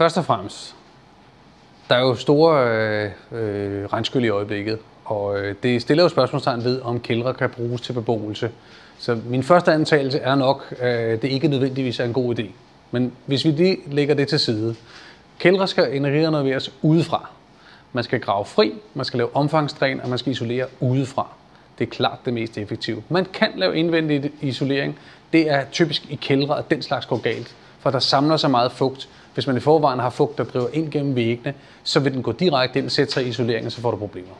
Først og fremmest, der er jo store øh, øh, regnskyld i øjeblikket, og øh, det stiller jo spørgsmålstegn ved, om kældre kan bruges til beboelse. Så min første antagelse er nok, at øh, det ikke nødvendigvis er en god idé. Men hvis vi lige lægger det til side. Kældre skal energirenoveres udefra. Man skal grave fri, man skal lave omfangsdræn, og man skal isolere udefra. Det er klart det mest effektive. Man kan lave indvendig isolering. Det er typisk i kældre, at den slags går galt. For der samler sig meget fugt. Hvis man i forvejen har fugt, der driver ind gennem væggene, så vil den gå direkte ind, sætte sig i isoleringen, og så får du problemer.